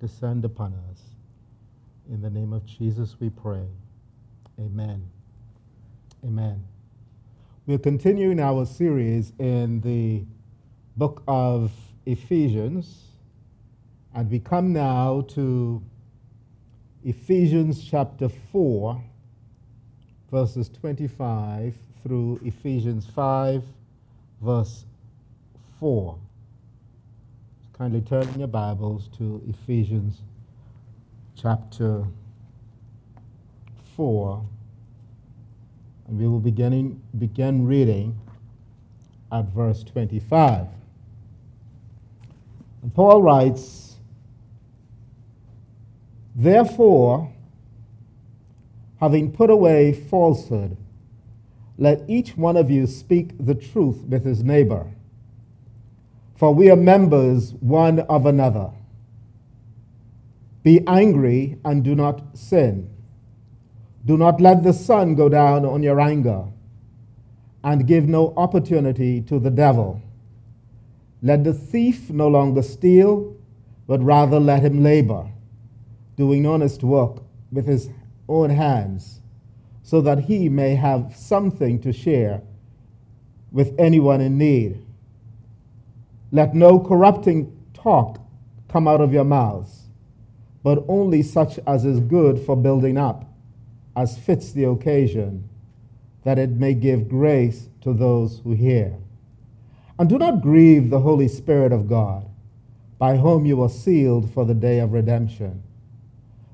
descend upon us. In the name of Jesus we pray. Amen. Amen. We're continuing our series in the book of Ephesians, and we come now to Ephesians chapter 4, verses 25 through Ephesians 5, verse 4. Kindly turn in your Bibles to Ephesians chapter 4, and we will begin, begin reading at verse 25. And Paul writes, Therefore, having put away falsehood, let each one of you speak the truth with his neighbor, for we are members one of another. Be angry and do not sin. Do not let the sun go down on your anger, and give no opportunity to the devil. Let the thief no longer steal, but rather let him labor, doing honest work with his own hands, so that he may have something to share with anyone in need. Let no corrupting talk come out of your mouths, but only such as is good for building up, as fits the occasion, that it may give grace to those who hear. And do not grieve the Holy Spirit of God, by whom you were sealed for the day of redemption.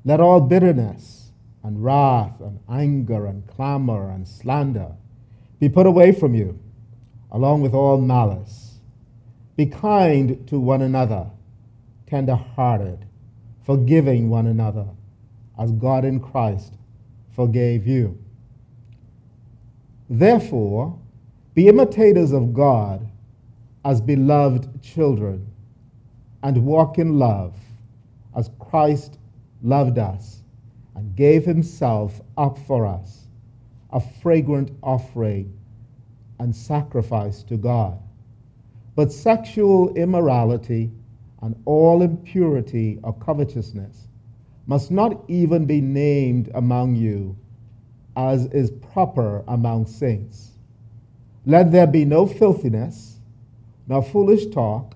Let all bitterness and wrath and anger and clamor and slander be put away from you, along with all malice. Be kind to one another, tender hearted, forgiving one another, as God in Christ forgave you. Therefore, be imitators of God as beloved children and walk in love as Christ loved us and gave himself up for us, a fragrant offering and sacrifice to God. But sexual immorality and all impurity or covetousness must not even be named among you as is proper among saints. Let there be no filthiness nor foolish talk,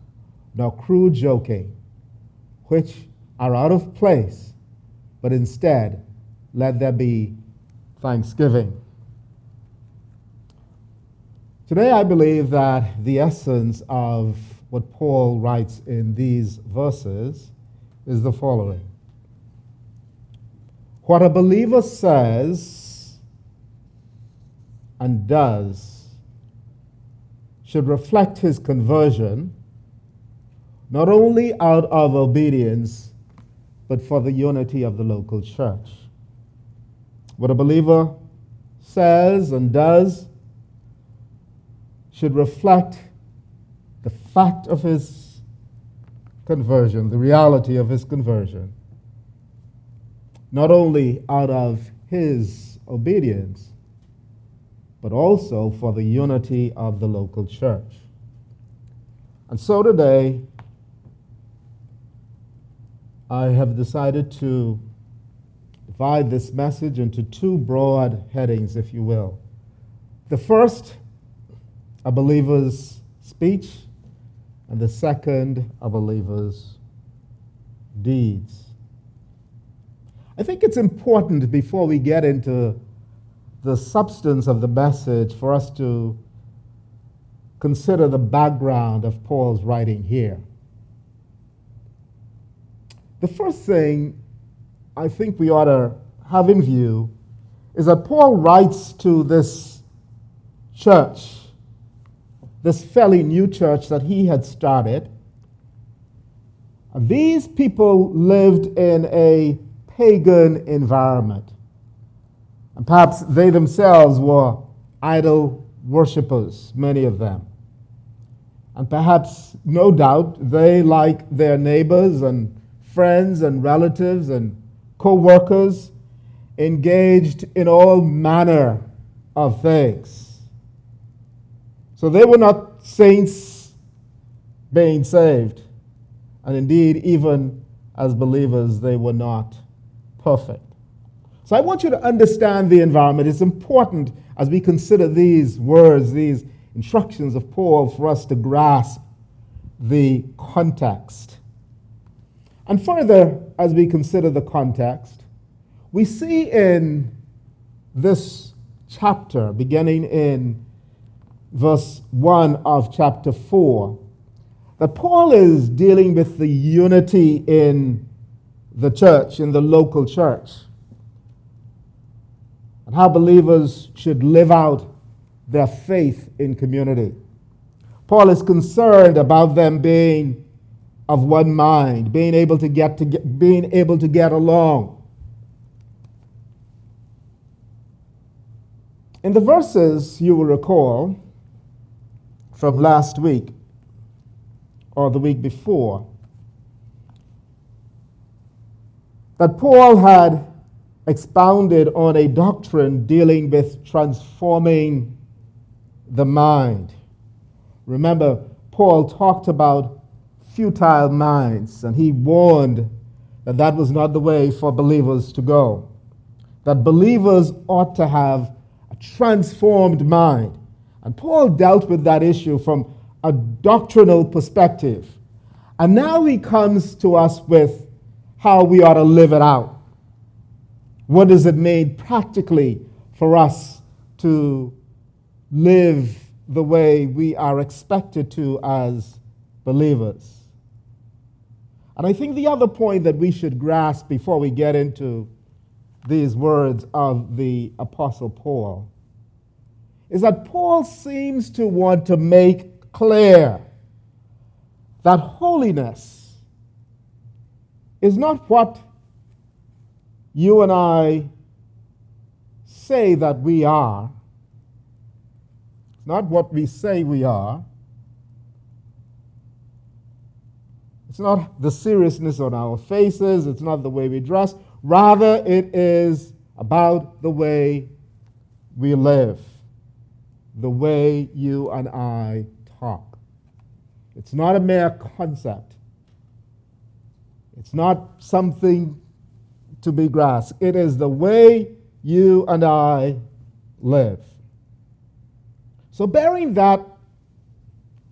nor crude joking, which are out of place, but instead let there be thanksgiving. Today, I believe that the essence of what Paul writes in these verses is the following What a believer says and does should reflect his conversion, not only out of obedience, but for the unity of the local church. What a believer says and does should reflect the fact of his conversion, the reality of his conversion, not only out of his obedience, but also for the unity of the local church. And so today, I have decided to divide this message into two broad headings, if you will. The first, a believer's speech, and the second, a believer's deeds. I think it's important before we get into the substance of the message for us to consider the background of Paul's writing here. The first thing I think we ought to have in view is that Paul writes to this church, this fairly new church that he had started. These people lived in a pagan environment. And perhaps they themselves were idol worshippers, many of them. And perhaps, no doubt, they, like their neighbors and friends and relatives and co workers, engaged in all manner of things. So they were not saints being saved. And indeed, even as believers, they were not perfect. So I want you to understand the environment. It's important as we consider these words, these instructions of Paul, for us to grasp the context. And further, as we consider the context, we see in this chapter, beginning in verse 1 of chapter 4, that Paul is dealing with the unity in the church, in the local church, and how believers should live out their faith in community. Paul is concerned about them being of one mind, being able to get, to get, being able to get along. In the verses you will recall from last week, or the week before, that Paul had expounded on a doctrine dealing with transforming the mind. Remember, Paul talked about futile minds, and he warned that that was not the way for believers to go. That believers ought to have a transformed mind. And Paul dealt with that issue from a doctrinal perspective. And now he comes to us with how we ought to live it out. What does it mean practically for us to live the way we are expected to as believers? And I think the other point that we should grasp before we get into these words of the Apostle Paul is that Paul seems to want to make clear that holiness is not what you and I say that we are. It's not what we say we are. It's not the seriousness on our faces. It's not the way we dress. Rather, it is about the way we live, the way you and I talk. It's not a mere concept, it's not something to be grasped. It is the way you and I live. So, bearing that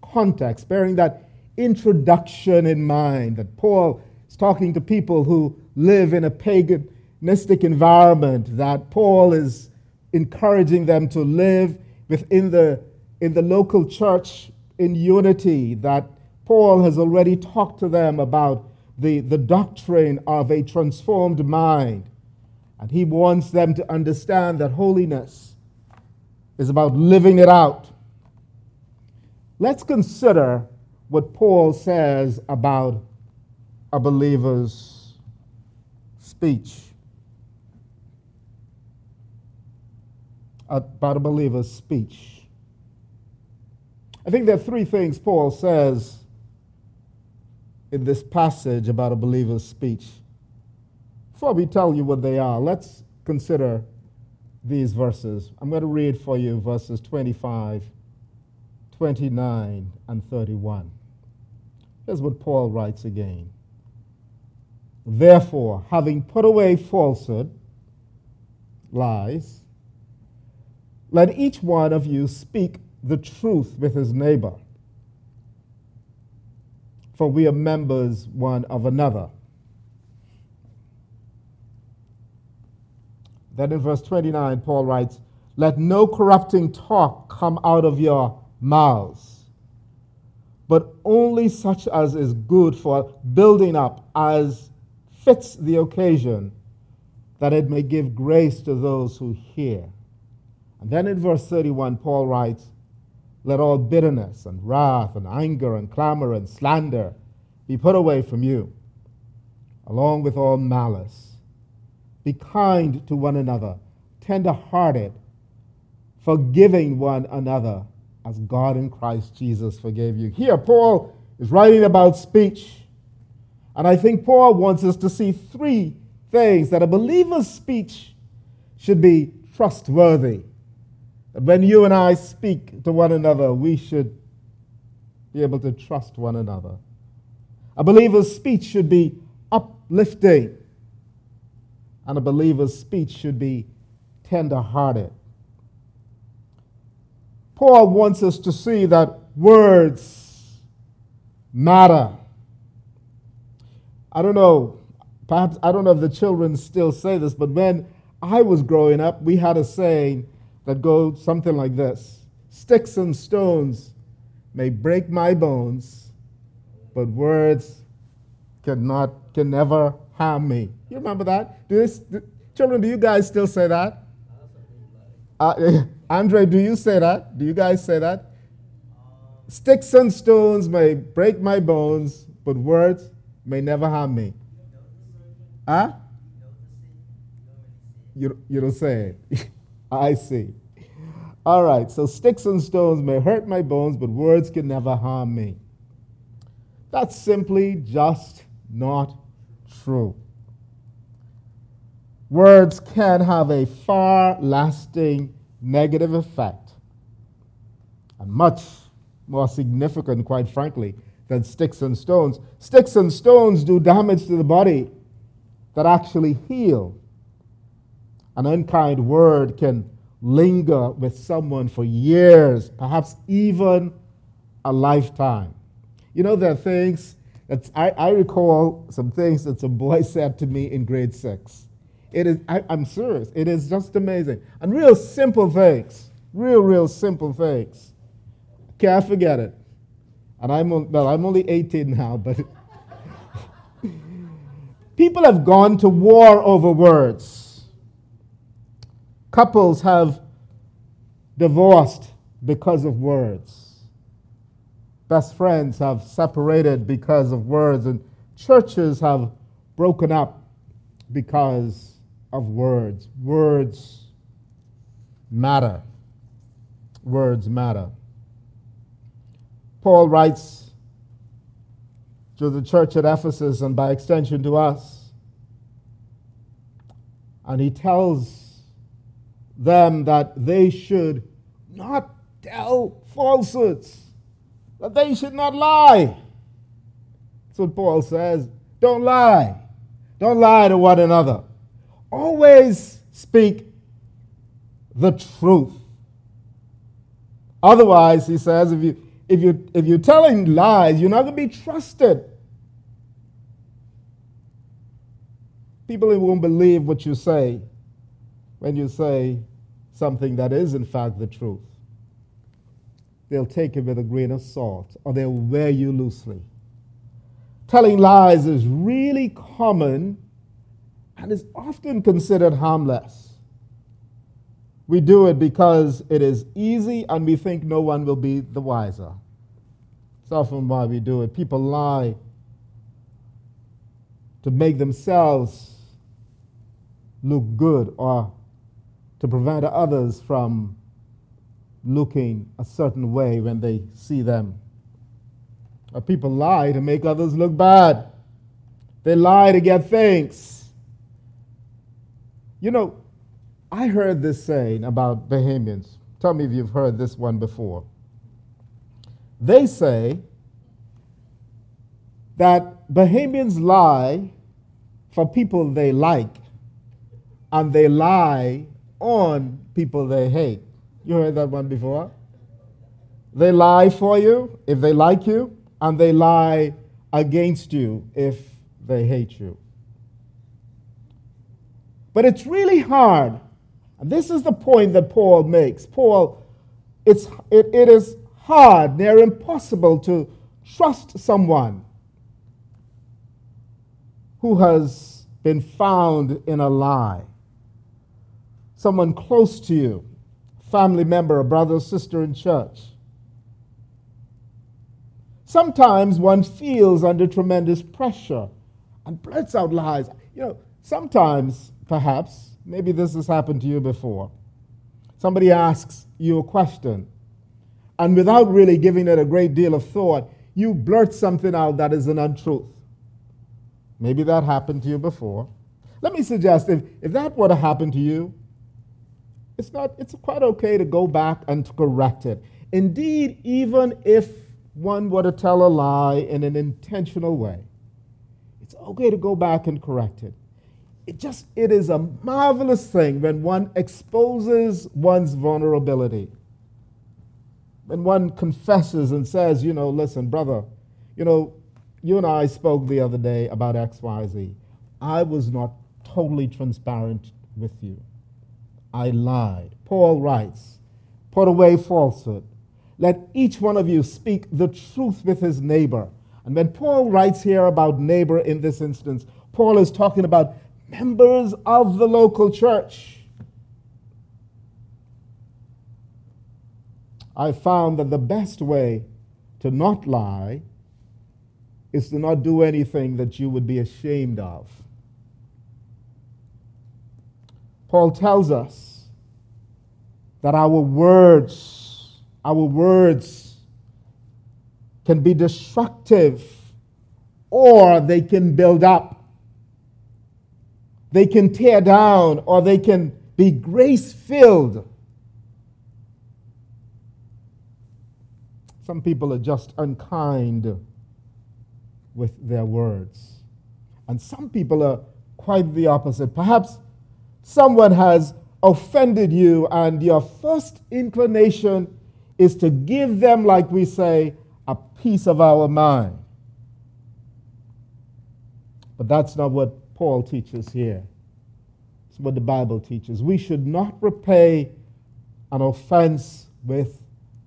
context, bearing that introduction in mind, that Paul is talking to people who live in a paganistic environment, that Paul is encouraging them to live within the, in the local church in unity, that Paul has already talked to them about the, the doctrine of a transformed mind. And he wants them to understand that holiness is about living it out. Let's consider what Paul says about a believer's speech. Uh, about a believer's speech. I think there are three things Paul says in this passage about a believer's speech. Before we tell you what they are, let's consider these verses. I'm going to read for you verses 25, 29, and 31. Here's what Paul writes again. Therefore, having put away falsehood, lies, let each one of you speak the truth with his neighbor for we are members one of another. Then in verse 29, Paul writes, Let no corrupting talk come out of your mouths, but only such as is good for building up as fits the occasion, that it may give grace to those who hear. And then in verse 31, Paul writes, let all bitterness and wrath and anger and clamor and slander be put away from you, along with all malice. Be kind to one another, tender hearted, forgiving one another as God in Christ Jesus forgave you. Here, Paul is writing about speech. And I think Paul wants us to see three things that a believer's speech should be trustworthy when you and I speak to one another, we should be able to trust one another. A believer's speech should be uplifting. And a believer's speech should be tender hearted. Paul wants us to see that words matter. I don't know, perhaps, I don't know if the children still say this, but when I was growing up, we had a saying that go something like this Sticks and stones may break my bones, but words cannot, can never harm me. You remember that? Do this, do, children, do you guys still say that? Uh, Andre, do you say that? Do you guys say that? Sticks and stones may break my bones, but words may never harm me. Huh? You, you don't say it. I see. All right, so sticks and stones may hurt my bones, but words can never harm me. That's simply just not true. Words can have a far lasting negative effect, and much more significant, quite frankly, than sticks and stones. Sticks and stones do damage to the body that actually heal. An unkind word can linger with someone for years, perhaps even a lifetime. You know, there are things that I, I recall some things that some boy said to me in grade six. It is, I, I'm serious, it is just amazing. And real simple things, real, real simple things. Can't forget it. And I'm, well, I'm only 18 now, but people have gone to war over words. Couples have divorced because of words. Best friends have separated because of words, and churches have broken up because of words. Words matter. Words matter. Paul writes to the church at Ephesus and by extension to us, and he tells them that they should not tell falsehoods, that they should not lie. That's what Paul says. Don't lie. Don't lie to one another. Always speak the truth. Otherwise, he says, if, you, if, you, if you're telling lies, you're not going to be trusted. People won't believe what you say when you say something that is, in fact, the truth. They'll take it with a grain of salt or they'll wear you loosely. Telling lies is really common and is often considered harmless. We do it because it is easy and we think no one will be the wiser. It's often why we do it. People lie to make themselves look good or to prevent others from looking a certain way when they see them. Or people lie to make others look bad. They lie to get things. You know, I heard this saying about Bahamians. Tell me if you've heard this one before. They say that Bahamians lie for people they like, and they lie on people they hate. You heard that one before? They lie for you if they like you, and they lie against you if they hate you. But it's really hard. And this is the point that Paul makes. Paul, it's, it, it is hard, near impossible to trust someone who has been found in a lie. Someone close to you, family member, a brother or sister in church. Sometimes one feels under tremendous pressure and blurts out lies. You know, sometimes perhaps, maybe this has happened to you before. Somebody asks you a question, and without really giving it a great deal of thought, you blurt something out that is an untruth. Maybe that happened to you before. Let me suggest if, if that were to happen to you, it's, not, it's quite okay to go back and to correct it. Indeed, even if one were to tell a lie in an intentional way, it's okay to go back and correct it. It just it is a marvelous thing when one exposes one's vulnerability. When one confesses and says, you know, listen, brother, you know, you and I spoke the other day about XYZ. I was not totally transparent with you. I lied. Paul writes, put away falsehood. Let each one of you speak the truth with his neighbor. And when Paul writes here about neighbor in this instance, Paul is talking about members of the local church. I found that the best way to not lie is to not do anything that you would be ashamed of. Paul tells us that our words, our words can be destructive or they can build up. They can tear down or they can be grace filled. Some people are just unkind with their words. And some people are quite the opposite. Perhaps someone has offended you, and your first inclination is to give them, like we say, a piece of our mind. But that's not what Paul teaches here. It's what the Bible teaches. We should not repay an offense with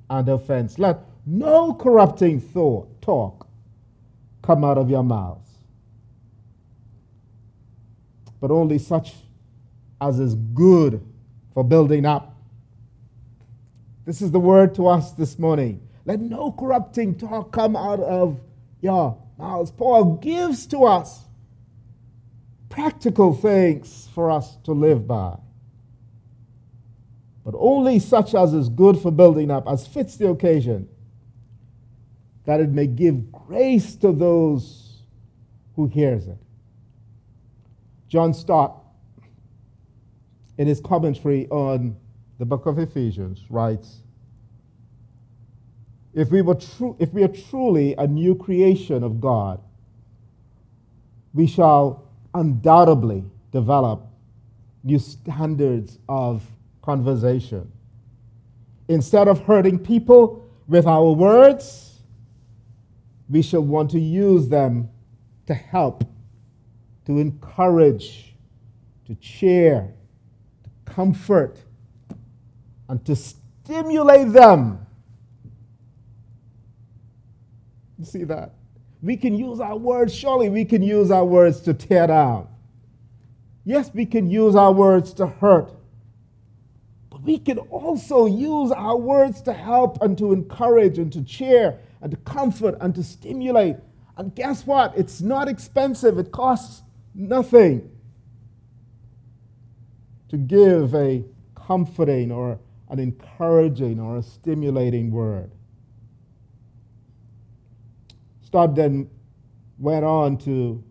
an offense. Let no corrupting thought, talk come out of your mouths, but only such as is good for building up. This is the word to us this morning. Let no corrupting talk come out of your mouths. Paul gives to us practical things for us to live by. But only such as is good for building up, as fits the occasion, that it may give grace to those who hears it. John Stott in his commentary on the book of Ephesians, writes if we, were tru- if we are truly a new creation of God, we shall undoubtedly develop new standards of conversation. Instead of hurting people with our words, we shall want to use them to help, to encourage, to cheer, comfort and to stimulate them. You see that? We can use our words, surely we can use our words to tear down. Yes, we can use our words to hurt. But we can also use our words to help and to encourage and to cheer and to comfort and to stimulate. And guess what? It's not expensive, it costs nothing to give a comforting or an encouraging or a stimulating word. Stott then went on to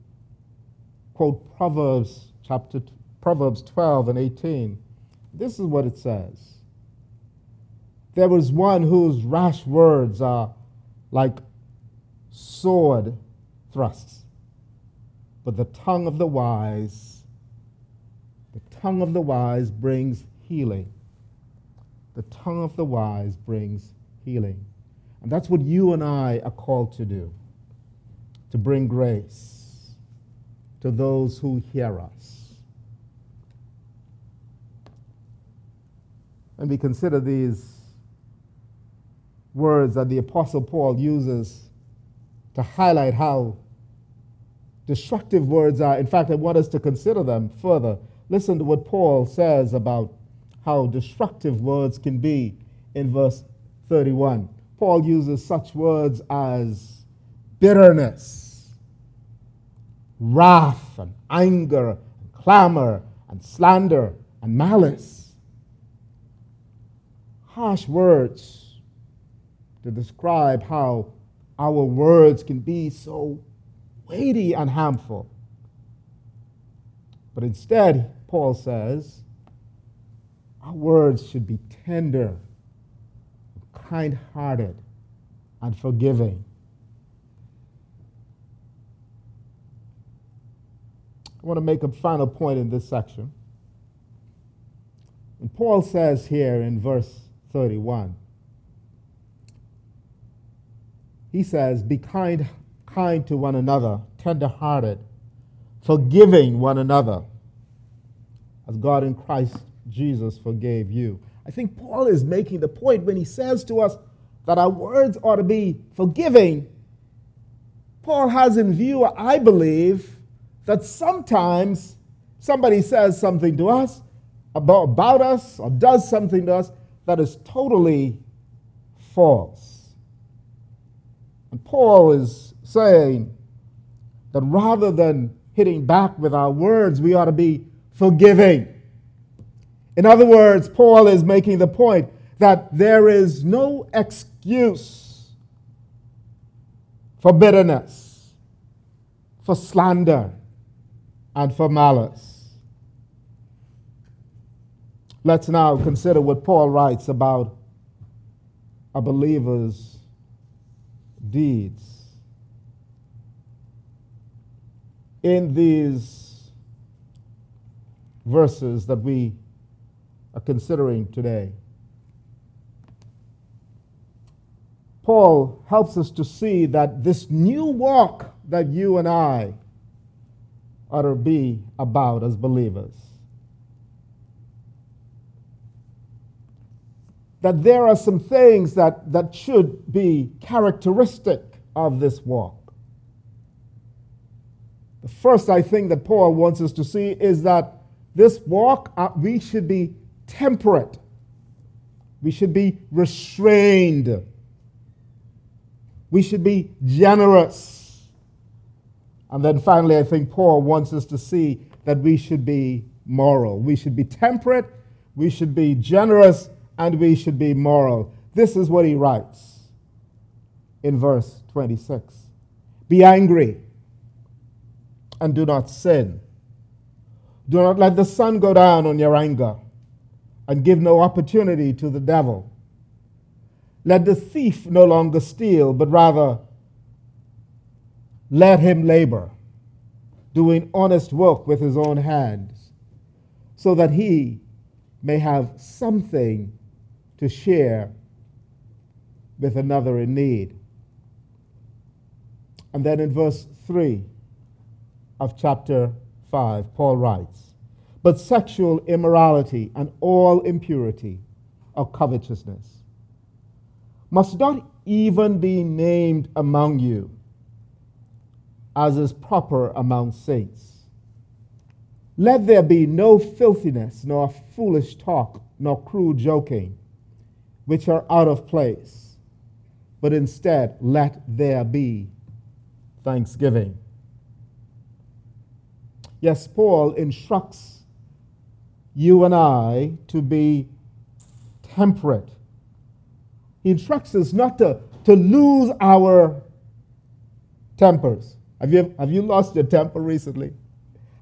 quote Proverbs chapter Proverbs 12 and 18. This is what it says. There was one whose rash words are like sword thrusts, but the tongue of the wise tongue of the wise brings healing. The tongue of the wise brings healing. And that's what you and I are called to do to bring grace to those who hear us. And we consider these words that the Apostle Paul uses to highlight how destructive words are. In fact, I want us to consider them further Listen to what Paul says about how destructive words can be in verse 31. Paul uses such words as bitterness, wrath, and anger, and clamor, and slander, and malice. Harsh words to describe how our words can be so weighty and harmful. But instead, Paul says, our words should be tender, kind hearted, and forgiving. I want to make a final point in this section. And Paul says here in verse 31, he says, Be kind, kind to one another, tender hearted, forgiving one another, as God in Christ Jesus forgave you. I think Paul is making the point when he says to us that our words ought to be forgiving. Paul has in view, I believe, that sometimes somebody says something to us about, about us or does something to us that is totally false. And Paul is saying that rather than hitting back with our words, we ought to be forgiving. In other words, Paul is making the point that there is no excuse for bitterness, for slander, and for malice. Let's now consider what Paul writes about a believer's deeds. In these verses that we are considering today, Paul helps us to see that this new walk that you and I ought to be about as believers. That there are some things that, that should be characteristic of this walk. The first, I think, that Paul wants us to see is that this walk, uh, we should be temperate, we should be restrained, we should be generous and then finally, I think Paul wants us to see that we should be moral. We should be temperate, we should be generous, and we should be moral. This is what he writes in verse 26 Be angry and do not sin. Do not let the sun go down on your anger and give no opportunity to the devil. Let the thief no longer steal, but rather let him labor, doing honest work with his own hands, so that he may have something to share with another in need. And then in verse 3 of chapter 5, Paul writes, But sexual immorality and all impurity or covetousness must not even be named among you as is proper among saints. Let there be no filthiness, nor foolish talk, nor cruel joking, which are out of place, but instead let there be thanksgiving. Yes, Paul instructs you and I to be temperate. He instructs us not to, to lose our tempers. Have you, have you lost your temper recently?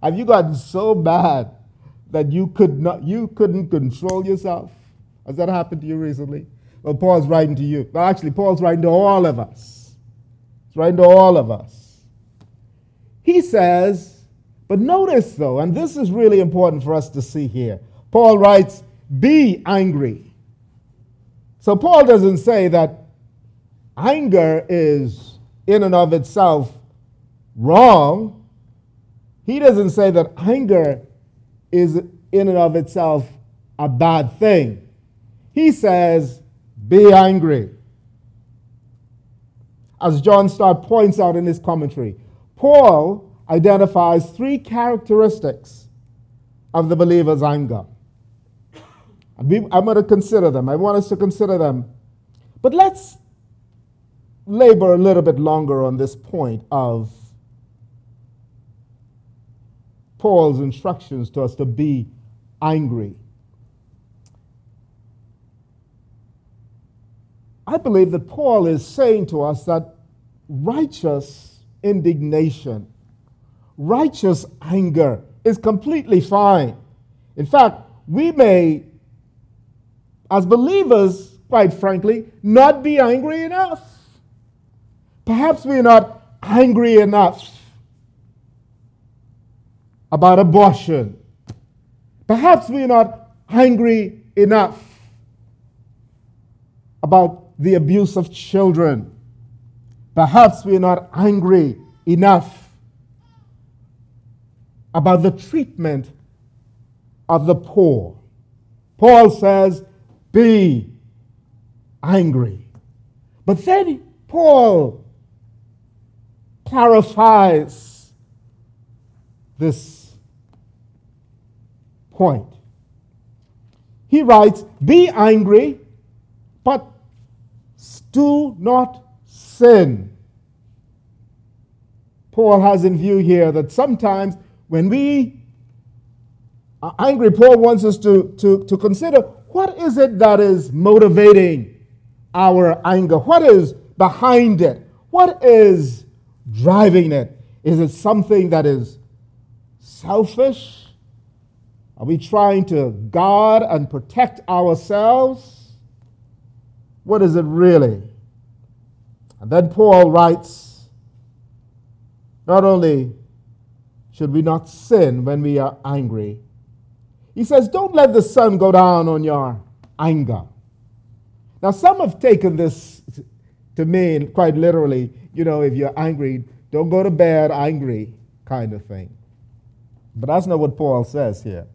Have you gotten so bad that you, could not, you couldn't control yourself? Has that happened to you recently? Well, Paul's writing to you. Well, actually, Paul's writing to all of us. He's writing to all of us. He says, but notice though, and this is really important for us to see here. Paul writes, be angry. So Paul doesn't say that anger is in and of itself wrong, he doesn't say that anger is in and of itself a bad thing. He says, be angry. As John Stott points out in his commentary, Paul identifies three characteristics of the believer's anger. I'm going to consider them. I want us to consider them. But let's labor a little bit longer on this point of Paul's instructions to us to be angry. I believe that Paul is saying to us that righteous indignation, righteous anger is completely fine. In fact, we may, as believers, quite frankly, not be angry enough. Perhaps we're not angry enough about abortion. Perhaps we're not angry enough about the abuse of children. Perhaps we're not angry enough about the treatment of the poor. Paul says, Be angry. But then Paul clarifies this point. He writes, Be angry, but do not sin. Paul has in view here that sometimes when we are angry, Paul wants us to, to, to consider what is it that is motivating our anger? What is behind it? What is driving it? Is it something that is selfish? Are we trying to guard and protect ourselves? What is it really? And then Paul writes not only should we not sin when we are angry, he says, Don't let the sun go down on your anger. Now, some have taken this to mean quite literally, you know, if you're angry, don't go to bed angry, kind of thing. But that's not what Paul says here.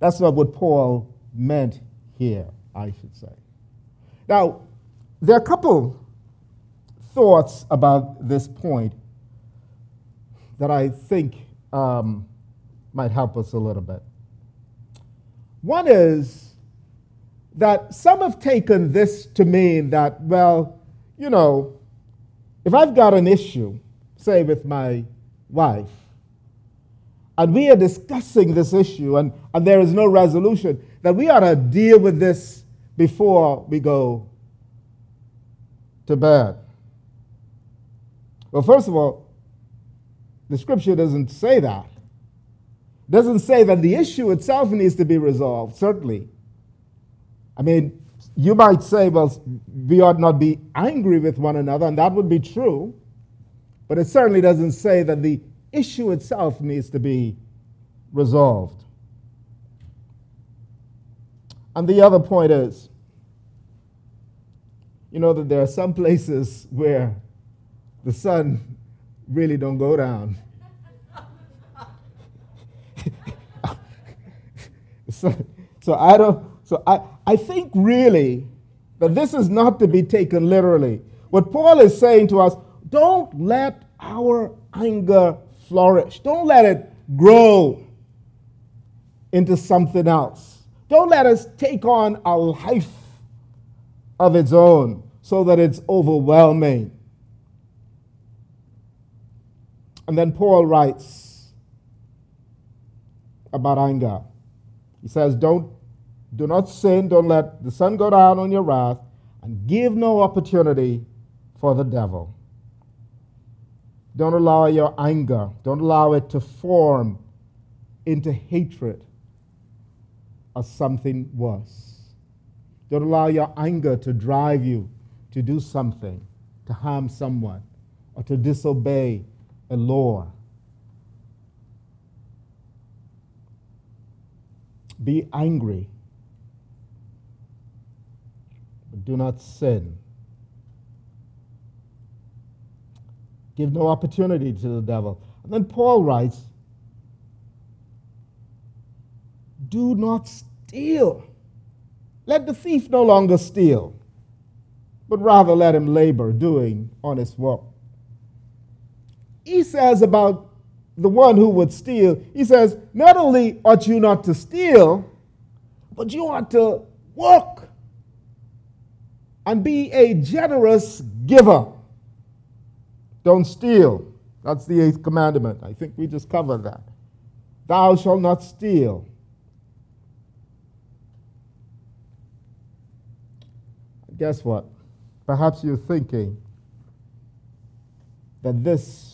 That's not what Paul meant here, I should say. Now, there are a couple thoughts about this point that I think um, might help us a little bit. One is that some have taken this to mean that, well, you know, if I've got an issue, say with my wife, and we are discussing this issue and, and there is no resolution, that we ought to deal with this before we go to bed. Well, first of all, the scripture doesn't say that. It doesn't say that the issue itself needs to be resolved, certainly. I mean, you might say, well, we ought not be angry with one another, and that would be true, but it certainly doesn't say that the issue itself needs to be resolved. And the other point is, you know that there are some places where the sun really don't go down. so, so I don't so I, I think really that this is not to be taken literally. What Paul is saying to us, don't let our anger flourish. Don't let it grow into something else. Don't let us take on a life of its own so that it's overwhelming. And then Paul writes about anger. He says, Don't do not sin, don't let the sun go down on your wrath, and give no opportunity for the devil. Don't allow your anger, don't allow it to form into hatred of something worse. Don't allow your anger to drive you to do something, to harm someone, or to disobey a law. Be angry, but do not sin. Give no opportunity to the devil. And then Paul writes, Do not steal. Let the thief no longer steal but rather let him labor doing honest work. He says about the one who would steal, he says, not only ought you not to steal, but you ought to work and be a generous giver. Don't steal. That's the eighth commandment. I think we just covered that. Thou shalt not steal. Guess what? Perhaps you're thinking that this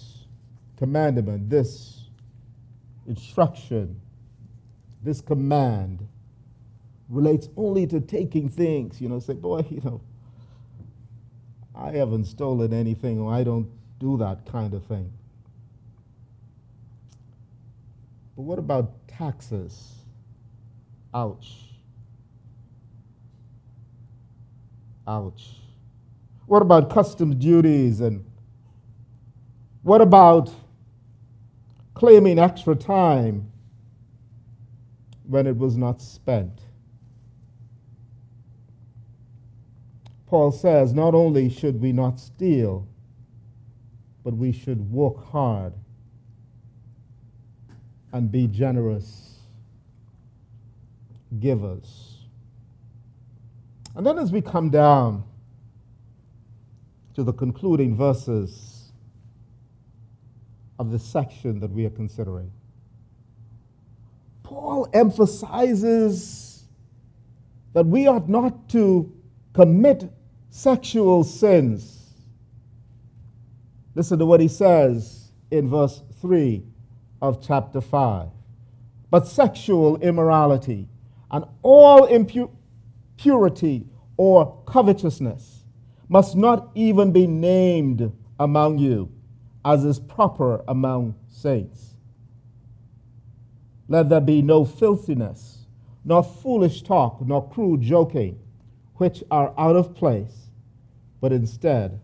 commandment, this instruction, this command relates only to taking things. You know, say, boy, you know, I haven't stolen anything or I don't do that kind of thing. But what about taxes? Ouch. Ouch. What about customs duties and what about claiming extra time when it was not spent? Paul says not only should we not steal, but we should work hard and be generous givers. And then as we come down to the concluding verses of the section that we are considering, Paul emphasizes that we ought not to commit sexual sins. Listen to what he says in verse 3 of chapter 5. But sexual immorality and all impurity or covetousness must not even be named among you, as is proper among saints. Let there be no filthiness, nor foolish talk, nor crude joking, which are out of place, but instead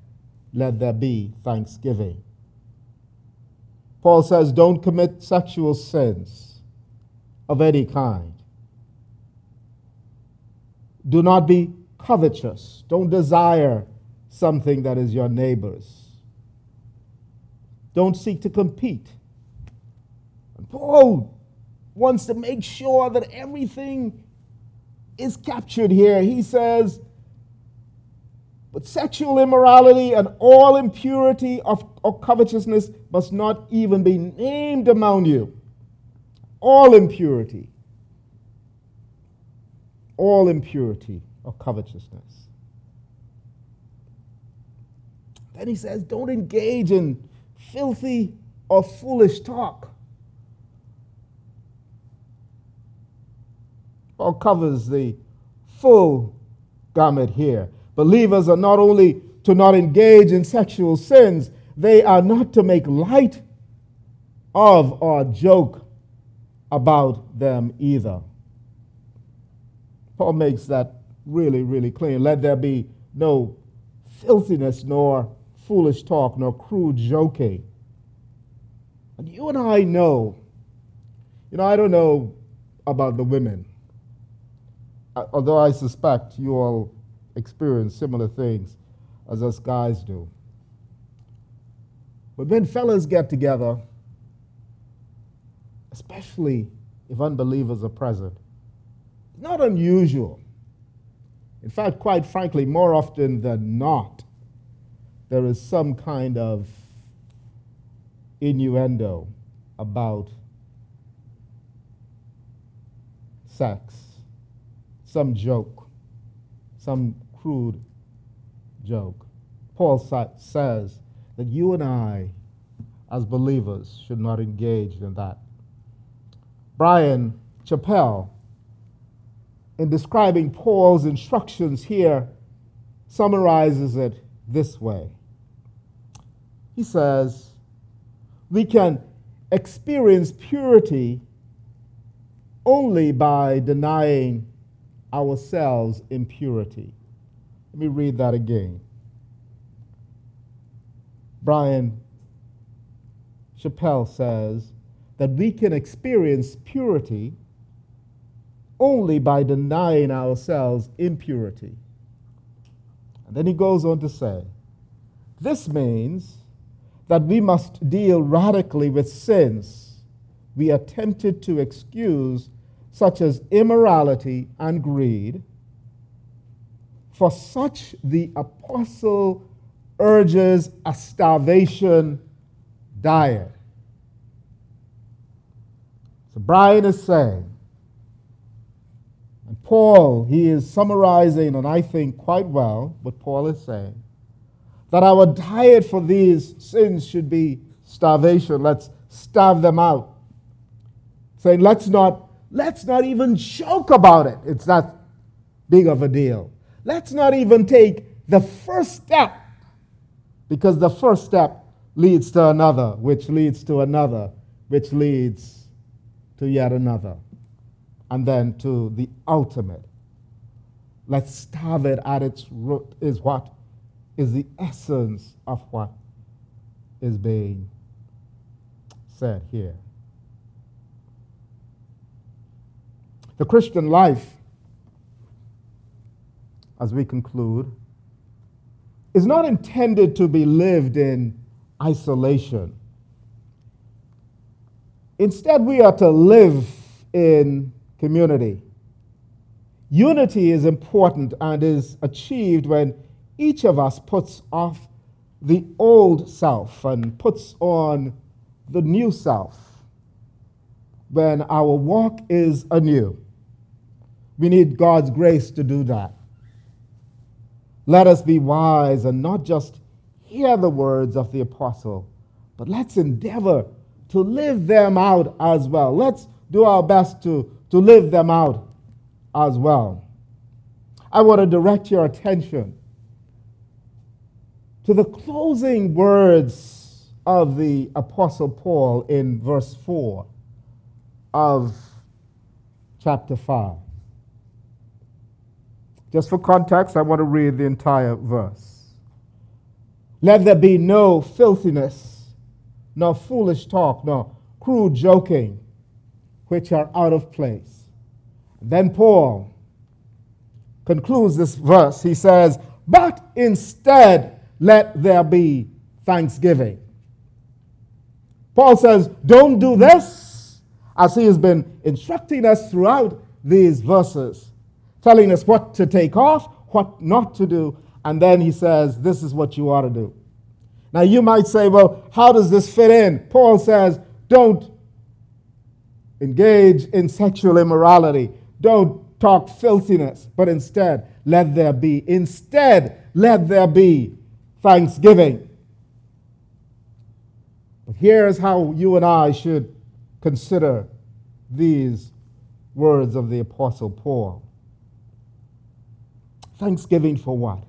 let there be thanksgiving. Paul says, don't commit sexual sins of any kind. Do not be covetous. Don't desire something that is your neighbor's. Don't seek to compete. And Paul wants to make sure that everything is captured here. He says, but sexual immorality and all impurity of, or covetousness must not even be named among you. All impurity. All impurity or covetousness. Then he says, don't engage in filthy or foolish talk. Paul covers the full gamut here. Believers are not only to not engage in sexual sins, they are not to make light of or joke about them either. Paul makes that really, really clear. Let there be no filthiness, nor foolish talk, nor crude joking. And you and I know, you know, I don't know about the women, uh, although I suspect you all experience similar things as us guys do. But when fellas get together, especially if unbelievers are present, it's not unusual. In fact, quite frankly, more often than not, there is some kind of innuendo about sex, some joke, some crude joke. Paul says that you and I, as believers, should not engage in that. Bryan Chapell, in describing Paul's instructions here, summarizes it this way. He says, We can experience purity only by denying ourselves impurity. Let me read that again. Bryan Chapell says that we can experience purity only by denying ourselves impurity. And then he goes on to say, this means that we must deal radically with sins. We are tempted to excuse, such as immorality and greed. For such, the apostle urges a starvation diet. So Bryan is saying, and Paul, he is summarizing, and I think quite well, what Paul is saying, that our diet for these sins should be starvation. Let's starve them out. Saying, let's not, let's not even joke about it. It's that big of a deal. Let's not even take the first step because the first step leads to another, which leads to another, which leads to yet another, and then to the ultimate. Let's starve it at its root, is what is the essence of what is being said here. The Christian life, as we conclude, is not intended to be lived in isolation. Instead, we are to live in community. Unity is important and is achieved when each of us puts off the old self and puts on the new self. When our walk is anew, we need God's grace to do that. Let us be wise and not just hear the words of the apostle, but let's endeavor to live them out as well. Let's do our best to, to live them out as well. I want to direct your attention to the closing words of the Apostle Paul in verse 4 of chapter 5. Just for context, I want to read the entire verse. Let there be no filthiness, nor foolish talk, nor crude joking, which are out of place. Then Paul concludes this verse. He says, But instead, let there be thanksgiving. Paul says, Don't do this, as he has been instructing us throughout these verses, telling us what to take off, what not to do, and then he says, This is what you ought to do. Now you might say, Well, how does this fit in? Paul says, Don't engage in sexual immorality, don't talk filthiness, but instead, let there be, instead, let there be thanksgiving. But here's how you and I should consider these words of the Apostle Paul. Thanksgiving for what?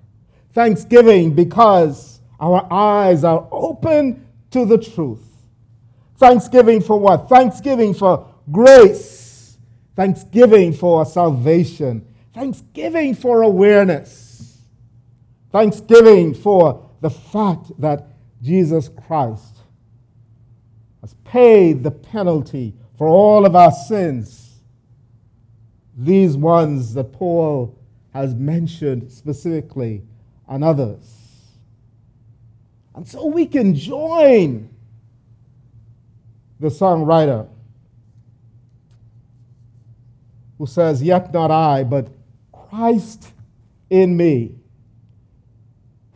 Thanksgiving because our eyes are open to the truth. Thanksgiving for what? Thanksgiving for grace. Thanksgiving for salvation. Thanksgiving for awareness. Thanksgiving for the fact that Jesus Christ has paid the penalty for all of our sins. These ones that Paul has mentioned specifically, and others. And so we can join the songwriter who says, Yet not I, but Christ in me.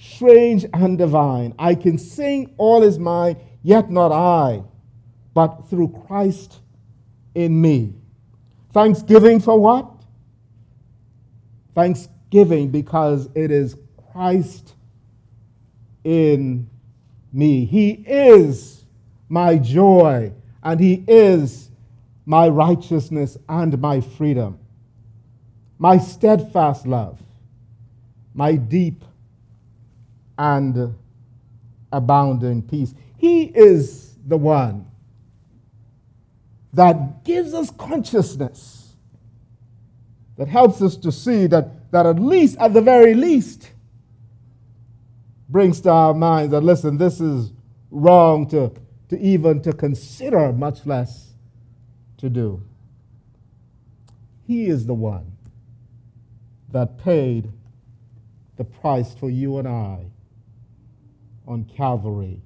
strange and divine. I can sing all is mine, yet not I, but through Christ in me. Thanksgiving for what? Thanksgiving because it is Christ in me. He is my joy and He is my righteousness and my freedom, my steadfast love, my deep and abounding peace. He is the one that gives us consciousness, that helps us to see that, that at least, at the very least, brings to our minds that, listen, this is wrong to, to even to consider, much less to do. He is the one that paid the price for you and I on Calvary.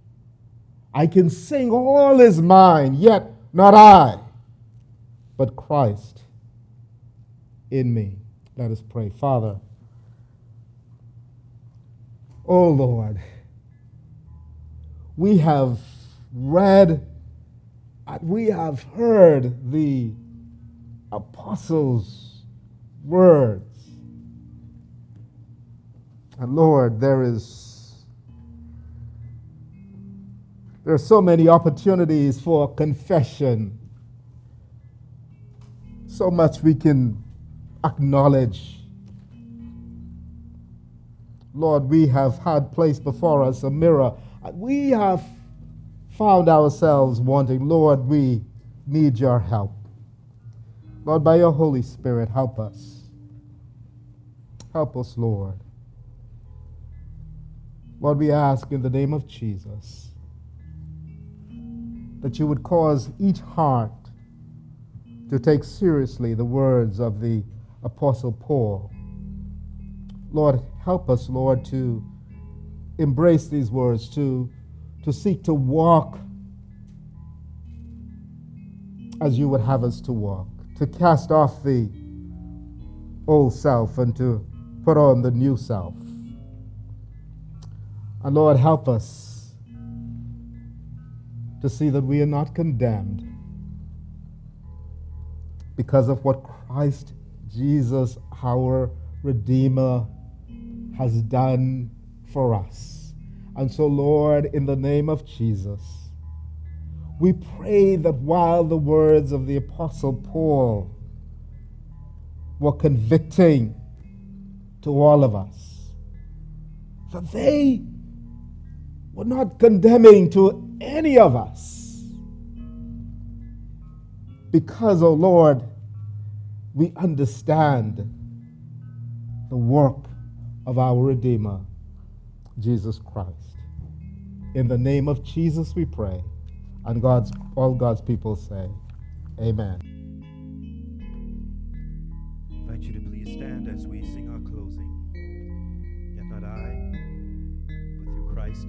I can sing all is mine, yet not I, but Christ in me. Let us pray. Father, oh Lord, we have read, we have heard the apostles' words. And Lord, there is there are so many opportunities for confession. So much we can acknowledge. Lord, we have had placed before us a mirror. We have found ourselves wanting, Lord, we need your help. Lord, by your Holy Spirit, help us. Help us, Lord. Lord, we ask in the name of Jesus that you would cause each heart to take seriously the words of the Apostle Paul. Lord, help us, Lord, to embrace these words, to, to seek to walk as you would have us to walk, to cast off the old self and to put on the new self. And Lord, help us to see that we are not condemned because of what Christ Jesus, our Redeemer, has done for us. And so, Lord, in the name of Jesus, we pray that while the words of the Apostle Paul were convicting to all of us, that they were not condemning to any of us. Because, O oh Lord, we understand the work of our Redeemer, Jesus Christ. In the name of Jesus we pray. And God's all God's people say, Amen. I invite you to please stand as we sing our closing. Yet not I, but through Christ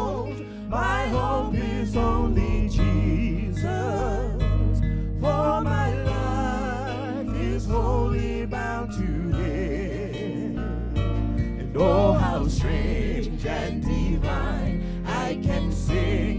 my hope is only Jesus, for my life is wholly bound to Him. And oh, how strange and divine I can sing,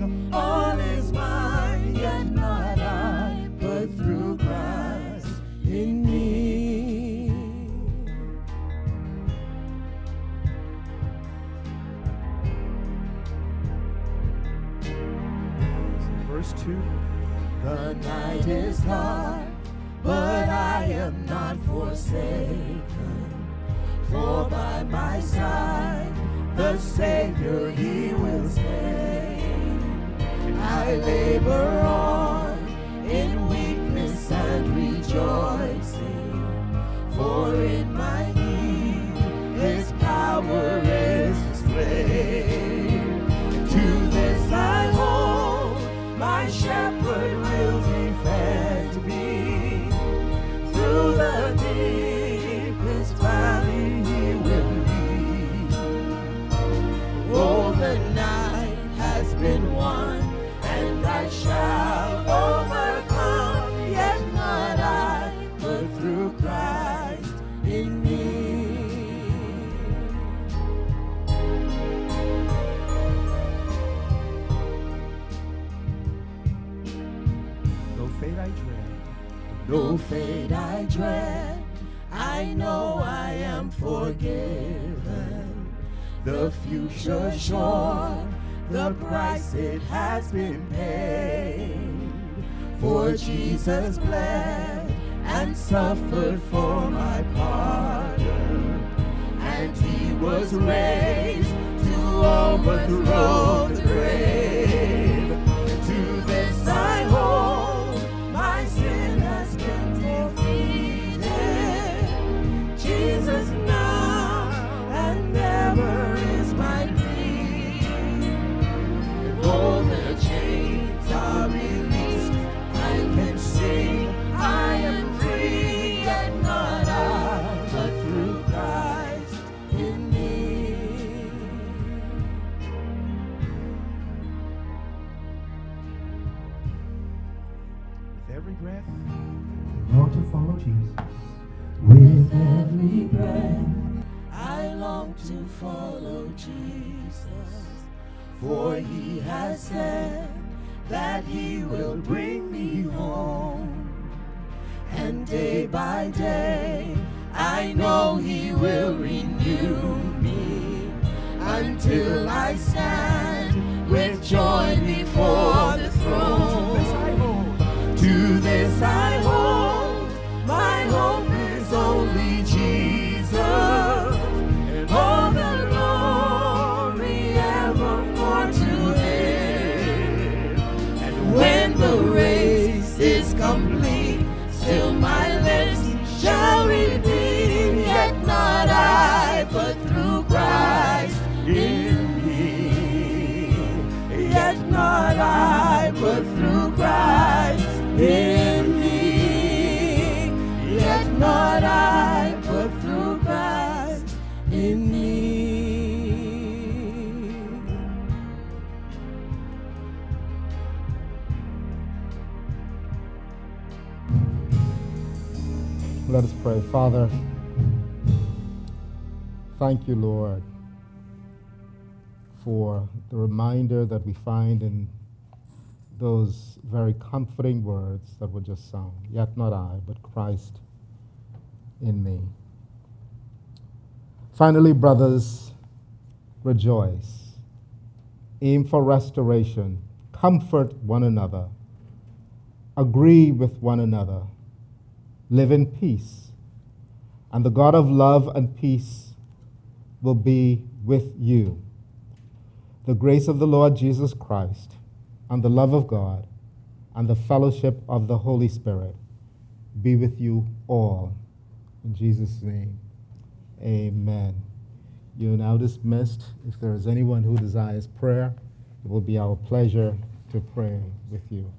Verse 2. The night is dark, but I am not forsaken. For by my side, the Savior, He will stay. I labor on in weakness and rejoicing, for in future sure, the price it has been paid. For Jesus bled and suffered for my pardon, and he was raised to overthrow the grave. Every breath, I long to follow Jesus. For he has said that he will bring me home. And day by day, I know he will renew me until I stand with joy before the throne. To this I pray. Father, thank you, Lord, for the reminder that we find in those very comforting words that were just sung. Yet not I, but Christ in me. Finally, brothers, rejoice. Aim for restoration. Comfort one another. Agree with one another live in peace, and the God of love and peace will be with you. The grace of the Lord Jesus Christ, and the love of God, and the fellowship of the Holy Spirit be with you all. In Jesus' name, amen. You are now dismissed. If there is anyone who desires prayer, it will be our pleasure to pray with you.